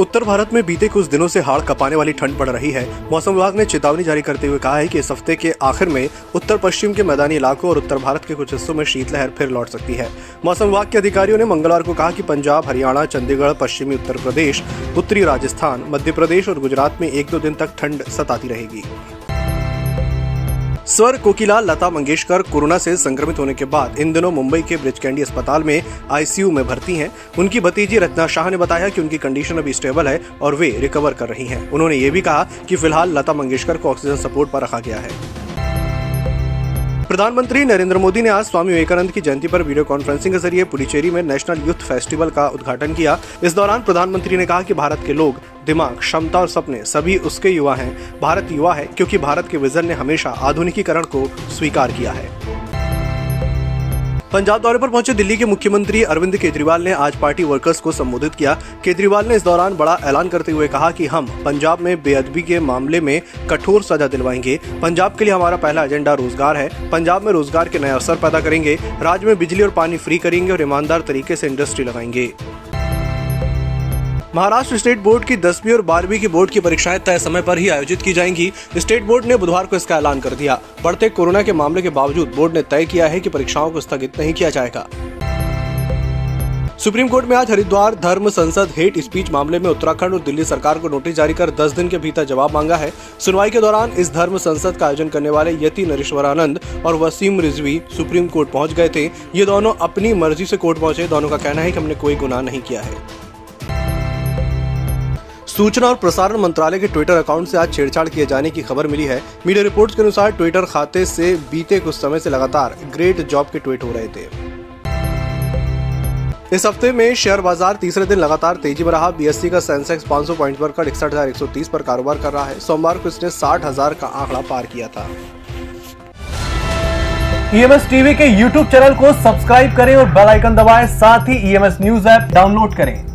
उत्तर भारत में बीते कुछ दिनों से हाड़ कपाने वाली ठंड पड़ रही है। मौसम विभाग ने चेतावनी जारी करते हुए कहा है कि इस हफ़्ते के आखिर में उत्तर पश्चिम के मैदानी इलाकों और उत्तर भारत के कुछ हिस्सों में शीतलहर फिर लौट सकती है। मौसम विभाग के अधिकारियों ने मंगलवार को कहा कि पंजाब, हरियाणा, चंडीगढ़, पश्चिमी उत्तर प्रदेश, उत्तरी राजस्थान, मध्य प्रदेश और गुजरात में एक दो दिन तक ठंड सताती रहेगी। स्वर कोकिला लता मंगेशकर कोरोना से संक्रमित होने के बाद इन दिनों मुंबई के ब्रिज कैंडी अस्पताल में आईसीयू में भर्ती हैं। उनकी भतीजी रत्ना शाह ने बताया कि उनकी कंडीशन अभी स्टेबल है और वे रिकवर कर रही हैं। उन्होंने ये भी कहा कि फ़िलहाल लता मंगेशकर को ऑक्सीजन सपोर्ट पर रखा गया है। प्रधानमंत्री नरेंद्र मोदी ने आज स्वामी विवेकानंद की जयंती पर वीडियो कॉन्फ्रेंसिंग के ज़रिए पुडुचेरी में नेशनल यूथ फेस्टिवल का उद्घाटन किया। इस दौरान प्रधानमंत्री ने कहा कि भारत के लोग दिमाग, क्षमता और सपने, सभी उसके युवा हैं। भारत युवा है क्योंकि भारत के विजन ने हमेशा आधुनिकीकरण को स्वीकार किया है। पंजाब दौरे पर पहुँचे दिल्ली के मुख्यमंत्री अरविंद केजरीवाल ने आज पार्टी वर्कर्स को संबोधित किया। केजरीवाल ने इस दौरान बड़ा ऐलान करते हुए कहा कि हम पंजाब में बेअदबी के मामले में कठोर सजा दिलवाएँगे। पंजाब के लिए हमारा पहला एजेंडा रोज़गार है। पंजाब में रोज़गार के नए अवसर पैदा करेंगे। राज्य में बिजली और पानी फ्री करेंगे और ईमानदार तरीके से इंडस्ट्री लगाएँगे। महाराष्ट्र स्टेट बोर्ड की दसवीं और बारहवीं की बोर्ड की परीक्षाएँ तय समय पर ही आयोजित की जाएँगी। स्टेट बोर्ड ने बुधवार को इसका ऐलान कर दिया। बढ़ते कोरोना के मामले के बावजूद बोर्ड ने तय किया है कि परीक्षाओं को स्थगित नहीं किया जाएगा। सुप्रीम कोर्ट में आज हरिद्वार धर्म संसद हेट स्पीच मामले में उत्तराखंड और दिल्ली सरकार को नोटिस जारी कर 10 दिन के भीतर जवाब मांगा है। सुनवाई के दौरान इस धर्म संसद का आयोजन करने वाले यति नरेश्वरानंद और वसीम रिजवी सुप्रीम कोर्ट पहुँच गए थे। ये दोनों अपनी मर्ज़ी से कोर्ट पहुँचे। दोनों का कहना है कि हमने कोई गुनाह नहीं किया है। सूचना और प्रसारण मंत्रालय के ट्विटर अकाउंट से आज छेड़छाड़ किए जाने की खबर मिली है। मीडिया रिपोर्ट्स के अनुसार ट्विटर खाते से बीते कुछ समय से लगातार ग्रेट जॉब के ट्वीट हो रहे थे। इस हफ़्ते में शेयर बाज़ार तीसरे दिन लगातार तेज़ी में रहा। बीएससी का सेंसेक्स 500 पॉइंट पर कर इकसठ हज़ार एक सौ तीस पर कारोबार कर रहा है। सोमवार को इसने साठ हज़ार का आंकड़ा पार किया था। ईएमएस टीवी के यूट्यूब चैनल को सब्सक्राइब करें और बेल आइकन दबाएँ। साथ ही ईएमएस न्यूज़ ऐप डाउनलोड करें।